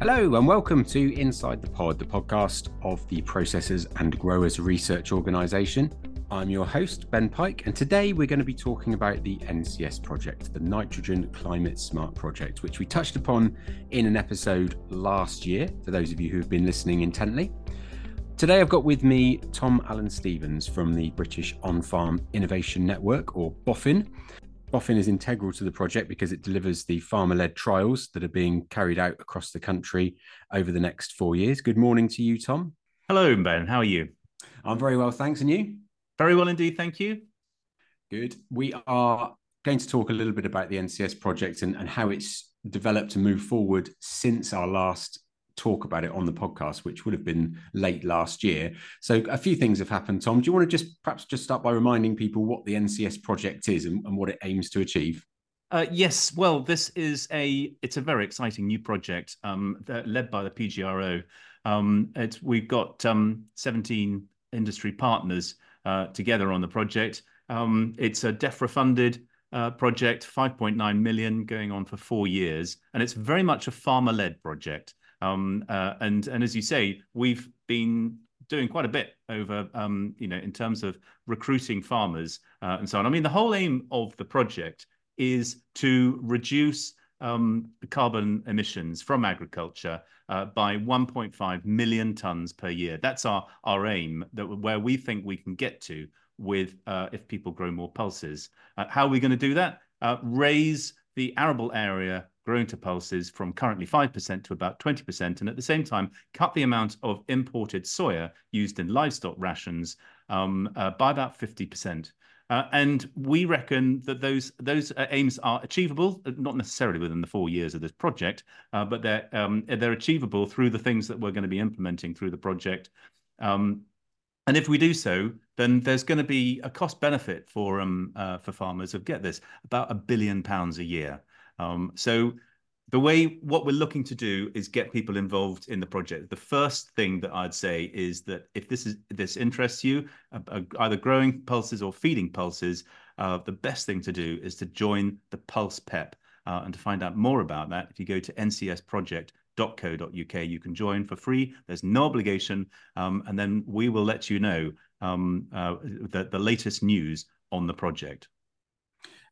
Hello, and welcome to Inside the Pod, the podcast of the Processors and Growers Research Organisation. I'm your host, Ben Pike, and today we're going to be talking about the NCS project, the Nitrogen Climate Smart project, which we touched upon in an episode last year, for those of you who have been listening intently. Today I've got with me Tom Allen Stevens from the British On Farm Innovation Network, or BOFIN. BOFIN is integral to the project because it delivers the farmer led trials that are being carried out across the country over the next four years. Good morning to you, Tom. Hello, Ben. How are you? I'm very well, thanks. And you? Very well indeed. Thank you. Good. We are going to talk a little bit about the NCS project and, and how it's developed and moved forward since our last talk about it on the podcast, which would have been late last year. So a few things have happened. Tom, do you want to just perhaps just start by reminding people what the NCS project is and, and what it aims to achieve? Uh, yes, well, this is a it's a very exciting new project um, led by the PGRO. Um, it's, we've got um, 17 industry partners uh, together on the project. Um, it's a DEFRA funded uh, project, 5.9 million, going on for four years, and it's very much a farmer led project. Um, uh, and and as you say, we've been doing quite a bit over, um, you know, in terms of recruiting farmers uh, and so on. I mean, the whole aim of the project is to reduce um, carbon emissions from agriculture uh, by 1.5 million tons per year. That's our our aim. That where we think we can get to with uh, if people grow more pulses. Uh, how are we going to do that? Uh, raise the arable area growing to pulses from currently 5% to about 20%, and at the same time, cut the amount of imported soya used in livestock rations um, uh, by about 50%. Uh, and we reckon that those those uh, aims are achievable, uh, not necessarily within the four years of this project, uh, but they're um, they're achievable through the things that we're going to be implementing through the project. Um, and if we do so, then there's going to be a cost benefit for um uh, for farmers of get this about a billion pounds a year. Um, so the way what we're looking to do is get people involved in the project. The first thing that I'd say is that if this is this interests you, uh, either growing pulses or feeding pulses, uh, the best thing to do is to join the Pulse PEP. Uh, and to find out more about that, if you go to ncsproject.co.uk, you can join for free. There's no obligation, um, and then we will let you know um, uh, the, the latest news on the project.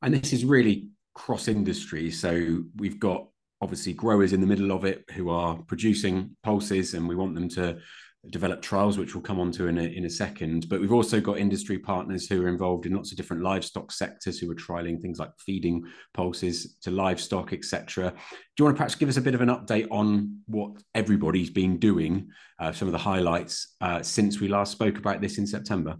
And this is really cross industry. So we've got obviously growers in the middle of it who are producing pulses, and we want them to develop trials, which we'll come on to in a, in a second. But we've also got industry partners who are involved in lots of different livestock sectors who are trialing things like feeding pulses to livestock, etc. Do you want to perhaps give us a bit of an update on what everybody's been doing, uh, some of the highlights uh, since we last spoke about this in September?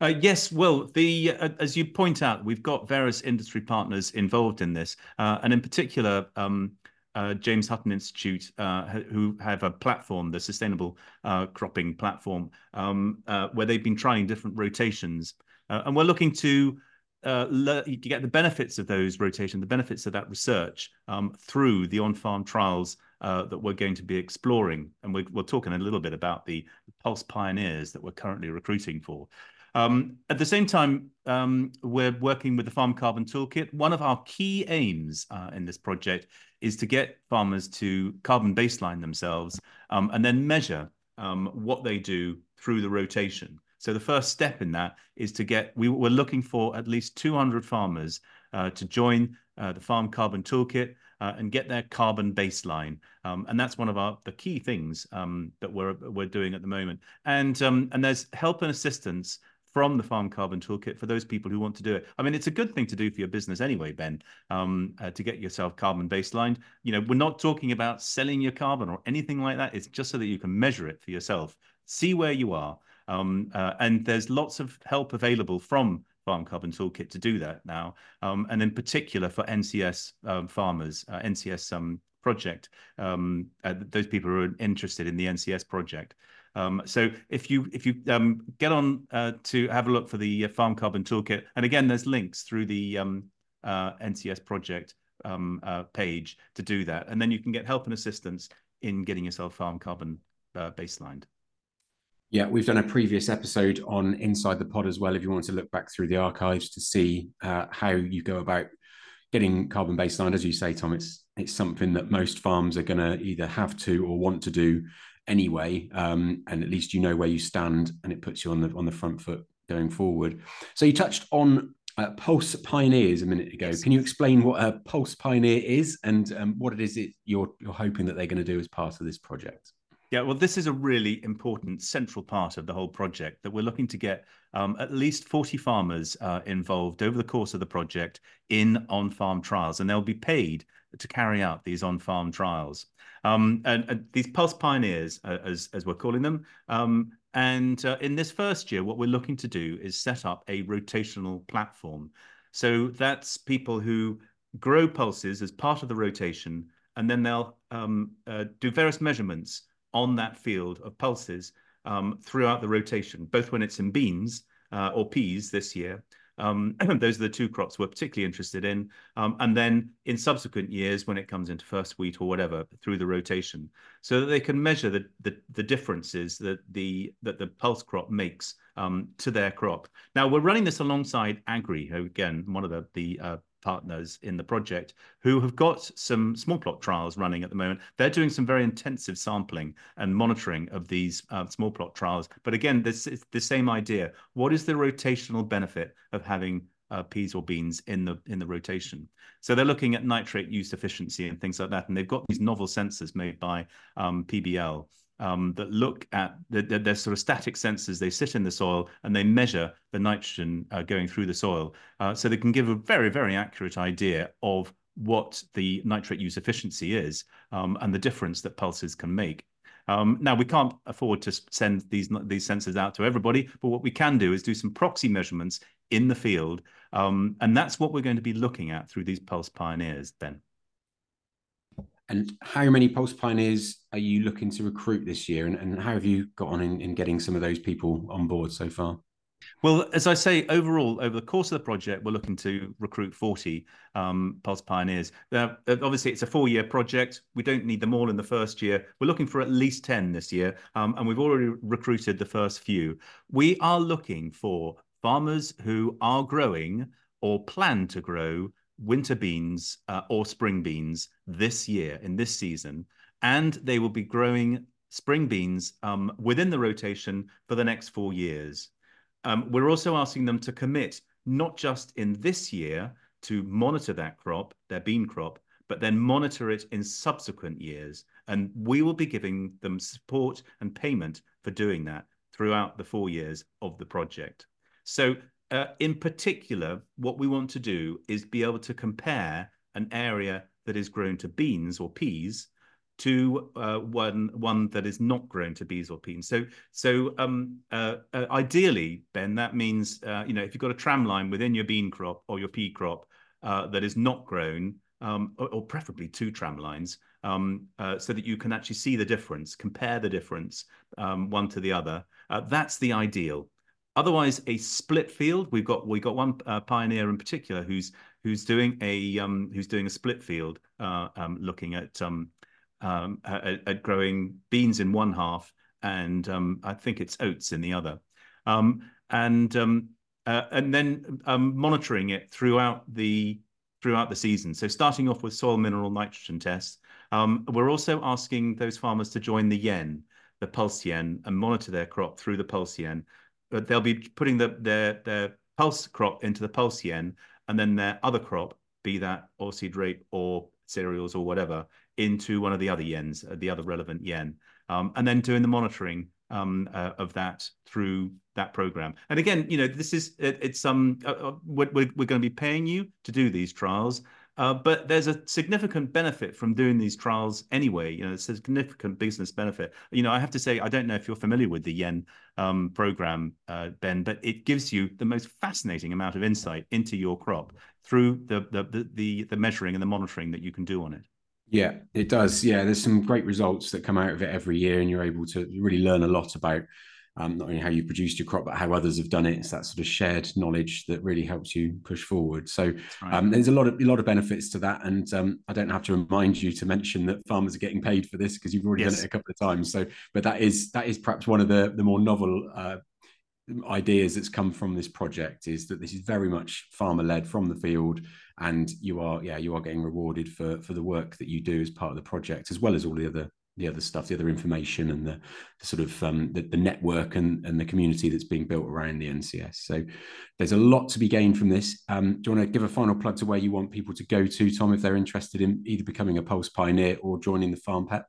Uh, yes, well, the uh, as you point out, we've got various industry partners involved in this, uh, and in particular, um, uh, James Hutton Institute, uh, who have a platform, the Sustainable uh, Cropping Platform, um, where they've been trying different rotations, and we're looking to. get the benefits of those rotations, the benefits of that research um, through the on-farm trials that we're going to be exploring, and we're, we're talking a little bit about the Pulse Pioneers that we're currently recruiting for. Um, at the same time, um, we're working with the Farm Carbon Toolkit. One of our key aims uh, in this project is to get farmers to carbon baseline themselves um, and then measure um, what they do through the rotation. So the first step in that is to get, we, are looking for at least 200 farmers uh, to join uh, the Farm Carbon Toolkit uh, and get their carbon baseline. Um, and that's one of our the key things um, that we're we're doing at the moment. And um, and there's help and assistance from the Farm Carbon Toolkit for those people who want to do it. I mean, it's a good thing to do for your business anyway, Ben, um, uh, to get yourself carbon baselined. You know, we're not talking about selling your carbon or anything like that. It's just so that you can measure it for yourself, see where you are. Um, uh, and there's lots of help available from Farm Carbon Toolkit to do that now. Um, and in particular for NCS um, farmers, uh, NCS um, project, um, uh, those people who are interested in the NCS project. Um, so if you if you um, get on uh, to have a look for the uh, Farm Carbon Toolkit, and again, there's links through the um, uh, NCS project um, uh, page to do that, and then you can get help and assistance in getting yourself farm carbon uh, baselined. Yeah, we've done a previous episode on Inside the Pod as well. If you want to look back through the archives to see how you go about getting carbon baseline, as you say, Tom, it's it's something that most farms are going to either have to or want to do anyway, um, and at least you know where you stand, and it puts you on the on the front foot going forward. So you touched on uh, Pulse Pioneers a minute ago. Yes. Can you explain what a Pulse Pioneer is and um, what it is it you're you're hoping that they're going to do as part of this project? Yeah, well, this is a really important central part of the whole project that we're looking to get um, at least 40 farmers uh, involved over the course of the project in on farm trials, and they'll be paid to carry out these on farm trials. Um, and, and, these Pulse Pioneers, uh, as, as we're calling them, um, and uh, in this first year, what we're looking to do is set up a rotational platform. So that's people who grow pulses as part of the rotation, and then they'll um, uh, do various measurements on that field of pulses um, throughout the rotation, both when it's in beans uh, or peas this year. Um, those are the two crops we're particularly interested in. Um, and then in subsequent years, when it comes into first wheat or whatever, through the rotation, so that they can measure the the, the differences that the that the pulse crop makes um, to their crop. Now we're running this alongside Agrii, again one of the the uh, partners in the project who have got some small plot trials running at the moment. They're doing some very intensive sampling and monitoring of these uh, small plot trials. But again, this is the same idea. What is the rotational benefit of having uh, peas or beans in the in the rotation. So they're looking at nitrate use efficiency and things like that, and they've got these novel sensors made by um, PBL um, that look at the, the, they're sort of static sensors. They sit in the soil and they measure the nitrogen uh, going through the soil, uh, so they can give a very very accurate idea of what the nitrate use efficiency is um, and the difference that pulses can make. Um, now we can't afford to send these these sensors out to everybody, but what we can do is do some proxy measurements in the field, um, and that's what we're going to be looking at through these Pulse Pioneers. Ben. And how many Pulse Pioneers are you looking to recruit this year? And, and how have you got on in, in getting some of those people on board so far? Well, as I say, overall, over the course of the project, we're looking to recruit 40 um, Pulse Pioneers. Now, obviously, it's a four year project. We don't need them all in the first year. We're looking for at least 10 this year, um, and we've already recruited the first few. We are looking for farmers who are growing or plan to grow winter beans uh, or spring beans this year in this season, and they will be growing spring beans um, within the rotation for the next four years. Um, we're also asking them to commit not just in this year to monitor that crop, their bean crop, but then monitor it in subsequent years. And we will be giving them support and payment for doing that throughout the four years of the project. So uh, in particular, what we want to do is be able to compare an area that is grown to beans or peas to uh, one one that is not grown to beans or peas. So so um, uh, uh, ideally, Ben, that means uh, you know if you've got a tram line within your bean crop or your pea crop uh, that is not grown, um, or, or, preferably two tram lines, um, so that you can actually see the difference, compare the difference um, one to the other. that's the ideal. Otherwise, a split field. We've got we got one uh, pioneer in particular who's who's doing a um, who's doing a split field, uh, um, looking at, um, um at, at growing beans in one half and um, I think it's oats in the other, and uh, and then monitoring it throughout the throughout the season. So starting off with soil mineral nitrogen tests. we're also asking those farmers to join the yen, the pulse yen, and monitor their crop through the pulse yen but they'll be putting the, their their pulse crop into the pulse yen, and then their other crop, be that oilseed rape or cereals or whatever, into one of the other yens, uh, the other relevant yen, um, and then doing the monitoring um, uh, of that through that program. And again, you know, this is it, it's um uh, uh we're, we're going to be paying you to do these trials. Uh, but there's a significant benefit from doing these trials anyway. You know, it's a significant business benefit. You know, I have to say, I don't know if you're familiar with the Yen um, program, uh, Ben, but it gives you the most fascinating amount of insight into your crop through the the the the, the measuring and the monitoring that you can do on it. Yeah, it does. Yeah, there's some great results that come out of it every year, and you're able to really learn a lot about um, not only how you produced your crop, but how others have done it. It's that sort of shared knowledge that really helps you push forward. So right. um, there's a lot of a lot of benefits to that, and um, I don't have to remind you to mention that farmers are getting paid for this because you've already yes. done it a couple of times. So, but that is that is perhaps one of the the more novel. Uh, ideas that's come from this project is that this is very much farmer led from the field and you are yeah you are getting rewarded for for the work that you do as part of the project as well as all the other the other stuff the other information and the, the sort of um, the, the, network and, and the community that's being built around the ncs so there's a lot to be gained from this um, do you want to give a final plug to where you want people to go to tom if they're interested in either becoming a pulse pioneer or joining the farm pet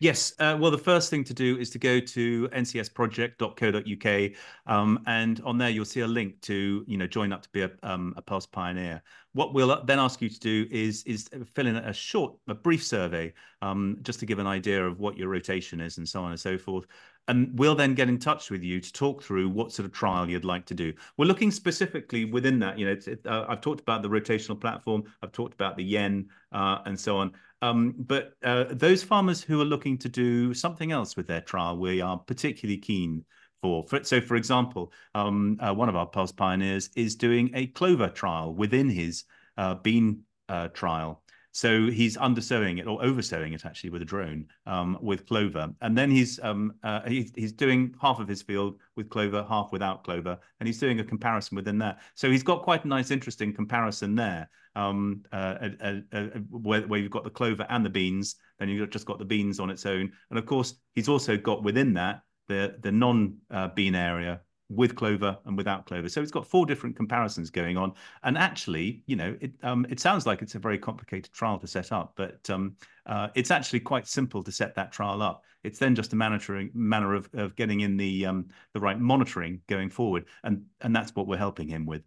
Yes. Uh, well, the first thing to do is to go to ncsproject.co.uk, um, and on there you'll see a link to you know join up to be a, um, a Pulse Pioneer. What we'll then ask you to do is is fill in a short, a brief survey, um, just to give an idea of what your rotation is and so on and so forth. And we'll then get in touch with you to talk through what sort of trial you'd like to do. We're looking specifically within that. You know, it, uh, I've talked about the rotational platform, I've talked about the yen, uh, and so on. Um, but uh, those farmers who are looking to do something else with their trial, we are particularly keen for. so, for example, um, uh, one of our Pulse pioneers is doing a clover trial within his uh, bean uh, trial. So he's undersowing it or oversowing it actually with a drone um, with clover, and then he's um, uh, he's he's doing half of his field with clover, half without clover, and he's doing a comparison within that. So he's got quite a nice, interesting comparison there, um, uh, uh, uh, where, where you've got the clover and the beans, then you've just got the beans on its own, and of course he's also got within that the the non uh, bean area with clover and without clover. So it's got four different comparisons going on. And actually, you know, it um, it sounds like it's a very complicated trial to set up, but um, uh, it's actually quite simple to set that trial up. It's then just a monitoring manner of, of getting in the um, the right monitoring going forward, and and that's what we're helping him with.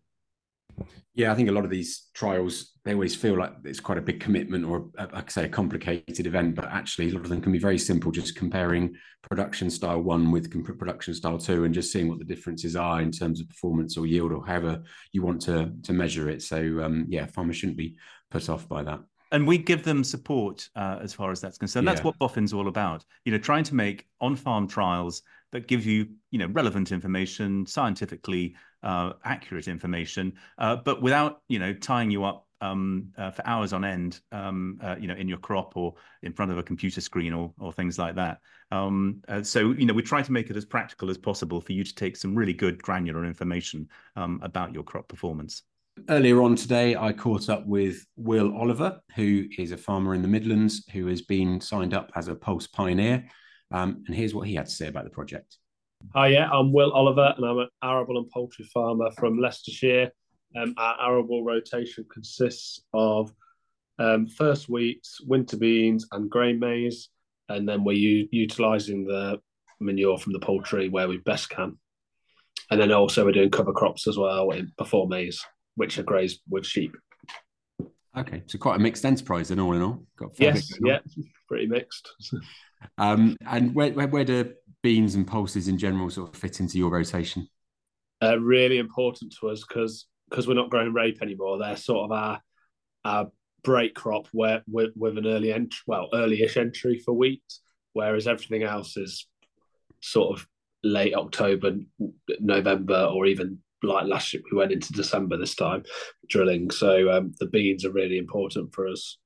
Yeah, I think a lot of these trials they always feel like it's quite a big commitment or, like I say, a complicated event. But actually, a lot of them can be very simple, just comparing production style one with production style two, and just seeing what the differences are in terms of performance or yield or however you want to to measure it. So um, yeah, farmers shouldn't be put off by that. And we give them support uh, as far as that's concerned. That's yeah. what BOFIN's all about. You know, trying to make on-farm trials that give you, you know, relevant information, scientifically uh, accurate information, uh, but without you know tying you up um, uh, for hours on end, um, uh, you know, in your crop or in front of a computer screen or or things like that. Um, uh, so you know, we try to make it as practical as possible for you to take some really good granular information um, about your crop performance. Earlier on today, I caught up with Will Oliver, who is a farmer in the Midlands who has been signed up as a Pulse Pioneer. Um, and here's what he had to say about the project. Hi, yeah, I'm Will Oliver, and I'm an arable and poultry farmer from Leicestershire. Um, our arable rotation consists of um, first wheats, winter beans, and grain maize, and then we're u- utilising the manure from the poultry where we best can. And then also we're doing cover crops as well in, before maize, which are grazed with sheep. Okay, so quite a mixed enterprise then, all in all. Got yes, yeah, pretty mixed. um, and where, where, where do beans and pulses in general sort of fit into your rotation? Uh, really important to us because because we're not growing rape anymore. They're sort of our our break crop where with, with an early entry, well, early-ish entry for wheat, whereas everything else is sort of late October, November, or even like last year we went into December this time drilling. So um, the beans are really important for us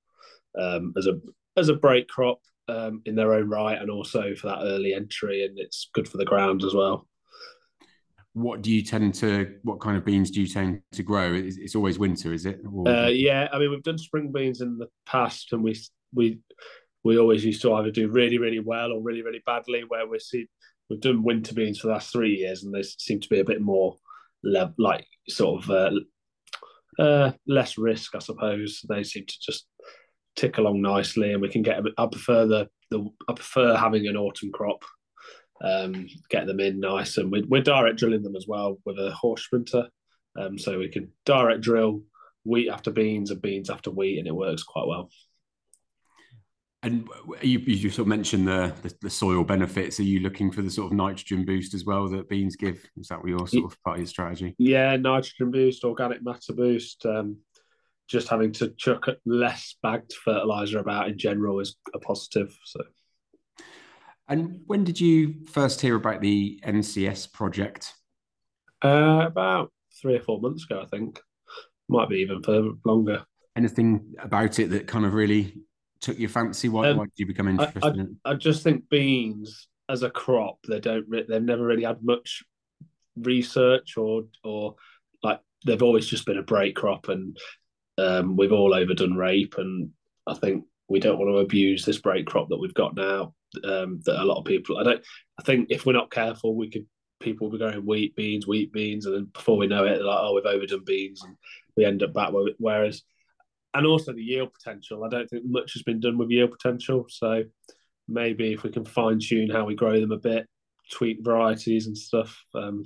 um, as a as a break crop um, in their own right, and also for that early entry, and it's good for the ground as well. What do you tend to? What kind of beans do you tend to grow? It's, it's always winter, is it? Uh, yeah, I mean we've done spring beans in the past, and we we we always used to either do really really well or really really badly. Where we see we've done winter beans for the last three years, and they seem to be a bit more le- like sort of uh, uh, less risk, I suppose. They seem to just tick along nicely, and we can get. I prefer the, the I prefer having an autumn crop, um, get them in nice, and we're, we're direct drilling them as well with a Horsch Sprinter, um, so we can direct drill wheat after beans and beans after wheat, and it works quite well. And you, you sort of mentioned the, the, the soil benefits. Are you looking for the sort of nitrogen boost as well that beans give? Is that what your sort of part of your strategy? Yeah, nitrogen boost, organic matter boost. Um, just having to chuck less bagged fertilizer about in general is a positive. So. And when did you first hear about the NCS project? Uh, about three or four months ago, I think. Might be even further longer. Anything about it that kind of really took your fancy? Why, um, why did you become interested I, I, in it? I just think beans as a crop, they don't. They've never really had much research or or like they've always just been a break crop and um, we've all overdone rape and I think we don't want to abuse this break crop that we've got now um, that a lot of people I don't I think if we're not careful we could people will be going wheat beans wheat beans and then before we know it like oh we've overdone beans and we end up back whereas and also the yield potential I don't think much has been done with yield potential so maybe if we can fine tune how we grow them a bit tweak varieties and stuff um,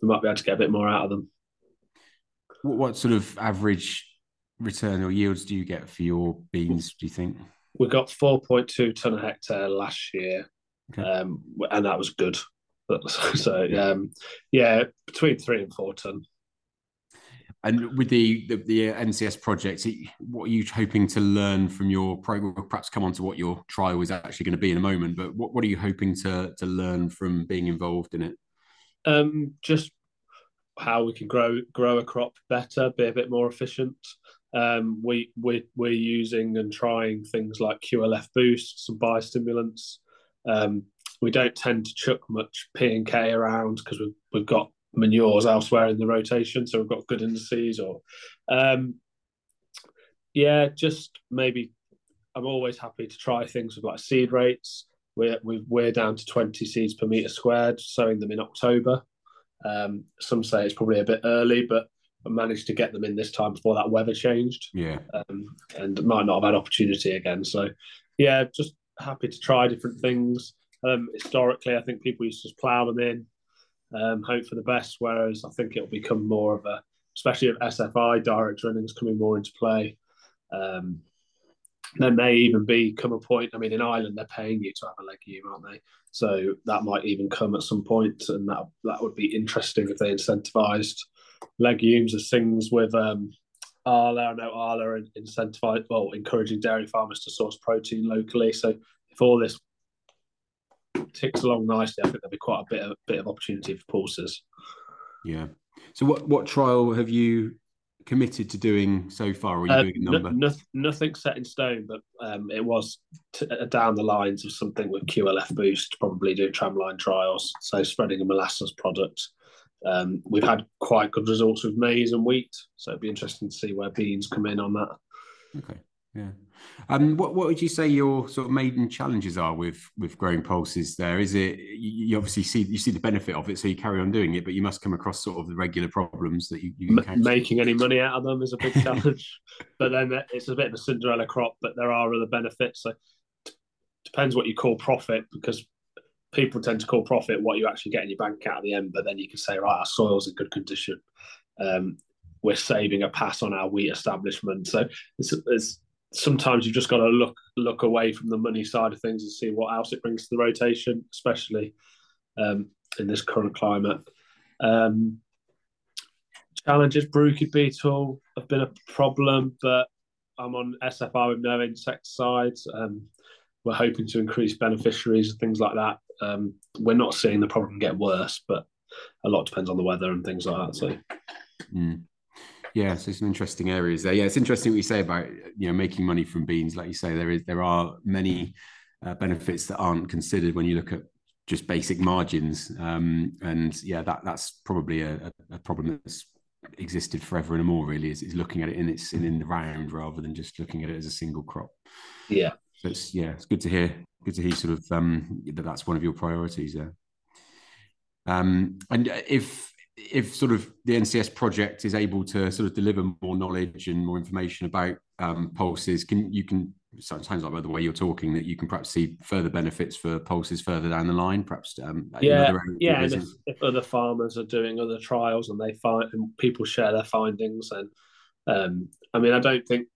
we might be able to get a bit more out of them. What sort of average return or yields do you get for your beans? Do you think we got four point two ton a hectare last year, okay. um, and that was good. So um, yeah, between three and four ton. And with the, the, the NCS project, what are you hoping to learn from your program? perhaps come on to what your trial is actually going to be in a moment. But what, what are you hoping to to learn from being involved in it? Um, just how we can grow grow a crop better, be a bit more efficient. Um, we we we're using and trying things like QLF boosts and biostimulants. Um, we don't tend to chuck much P and K around because we've we've got manures elsewhere in the rotation, so we've got good indices. Or um, yeah, just maybe. I'm always happy to try things with like seed rates. We're we're down to 20 seeds per meter squared, sowing them in October. Um, some say it's probably a bit early, but I managed to get them in this time before that weather changed. Yeah. Um, and might not have had opportunity again. So, yeah, just happy to try different things. Um, historically, I think people used to just plough them in, um, hope for the best. Whereas I think it'll become more of a, especially if SFI direct runnings coming more into play. Um, there may even be come a point. I mean, in Ireland, they're paying you to have a legume, aren't they? So that might even come at some point, and that that would be interesting if they incentivised legumes as things with um, Arla. I know Arla incentivized, well, encouraging dairy farmers to source protein locally. So if all this ticks along nicely, I think there'll be quite a bit of bit of opportunity for pulses. Yeah. So what what trial have you committed to doing so far? Or are you uh, doing a number? No, nothing set in stone, but um, it was t- uh, down the lines of something with QLF boost, probably doing tramline trials, so spreading a molasses product. Um, we've had quite good results with maize and wheat, so it'd be interesting to see where beans come in on that. Okay, yeah. Um, what what would you say your sort of maiden challenges are with with growing pulses? There is it. You obviously see you see the benefit of it, so you carry on doing it, but you must come across sort of the regular problems that you, you M- making any money out of them is a big challenge. but then it's a bit of a Cinderella crop, but there are other benefits. So depends what you call profit, because people tend to call profit what you actually get in your bank account at the end. But then you can say, right, our soil's in good condition. Um, we're saving a pass on our wheat establishment. So it's, it's sometimes you've just got to look look away from the money side of things and see what else it brings to the rotation, especially um, in this current climate. Um, challenges, bruchid beetle have been a problem, but I'm on SFR with no insecticides. Um, we're hoping to increase beneficiaries and things like that. Um, we're not seeing the problem get worse, but a lot depends on the weather and things like that. So. Mm. Yeah, so some interesting areas there. Yeah, it's interesting what you say about you know making money from beans. Like you say, there is there are many uh, benefits that aren't considered when you look at just basic margins. Um, and yeah, that that's probably a, a, problem that's existed forever and more. Really, is, is looking at it in its in, in the round rather than just looking at it as a single crop. Yeah. So it's yeah, it's good to hear. Good to hear sort of um, that that's one of your priorities there. Um, and if if sort of the NCS project is able to sort of deliver more knowledge and more information about um, pulses, can you can sounds like by the way you're talking that you can perhaps see further benefits for pulses further down the line, perhaps. Um, yeah, yeah. And if, if, other farmers are doing other trials and they find and people share their findings, and um, I mean, I don't think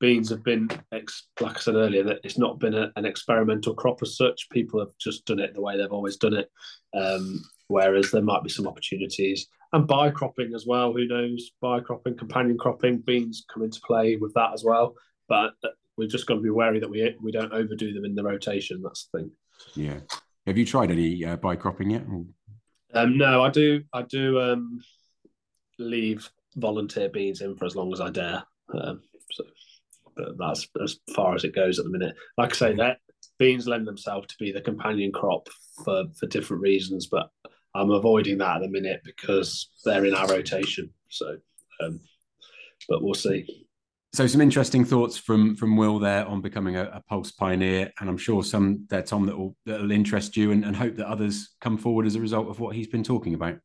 beans have been, like I said earlier, that it's not been a, an experimental crop as such. People have just done it the way they've always done it. Um, whereas there might be some opportunities and bi-cropping as well. Who knows? Bi-cropping, companion cropping, beans come into play with that as well. But we've just got to be wary that we we don't overdo them in the rotation. That's the thing. Yeah. Have you tried any uh, bi-cropping yet? Um, no, I do. I do um, leave volunteer beans in for as long as I dare. Um, so, that's as far as it goes at the minute. Like I say, that beans lend themselves to be the companion crop for for different reasons, but I'm avoiding that at the minute because they're in our rotation. So, um, but we'll see. So some interesting thoughts from from Will there on becoming a, a Pulse pioneer, and I'm sure some there, Tom, that will that will interest you, and, and hope that others come forward as a result of what he's been talking about.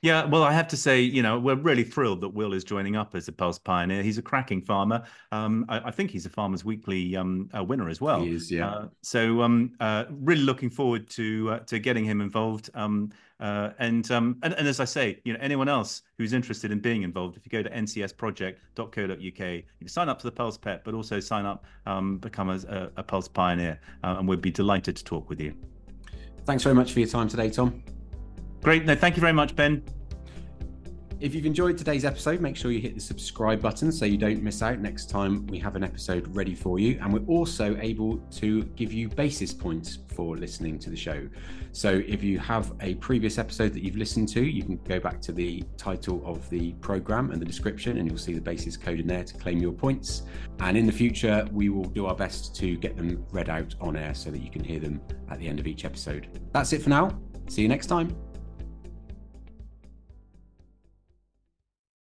Yeah, well, I have to say, you know, we're really thrilled that Will is joining up as a Pulse Pioneer. He's a cracking farmer. Um, I, I, think he's a Farmers Weekly um, winner as well. He is, yeah. Uh, so, um, uh, really looking forward to uh, to getting him involved. Um, uh, and, um, and and as I say, you know, anyone else who's interested in being involved, if you go to ncsproject.co.uk, you can sign up to the Pulse PEP, but also sign up, um, become a, a Pulse Pioneer, uh, and we'd be delighted to talk with you. Thanks very much for your time today, Tom. Great. No, thank you very much, Ben. If you've enjoyed today's episode, make sure you hit the subscribe button so you don't miss out next time we have an episode ready for you. And we're also able to give you basis points for listening to the show. So if you have a previous episode that you've listened to, you can go back to the title of the program and the description, and you'll see the basis code in there to claim your points. And in the future, we will do our best to get them read out on air so that you can hear them at the end of each episode. That's it for now. See you next time.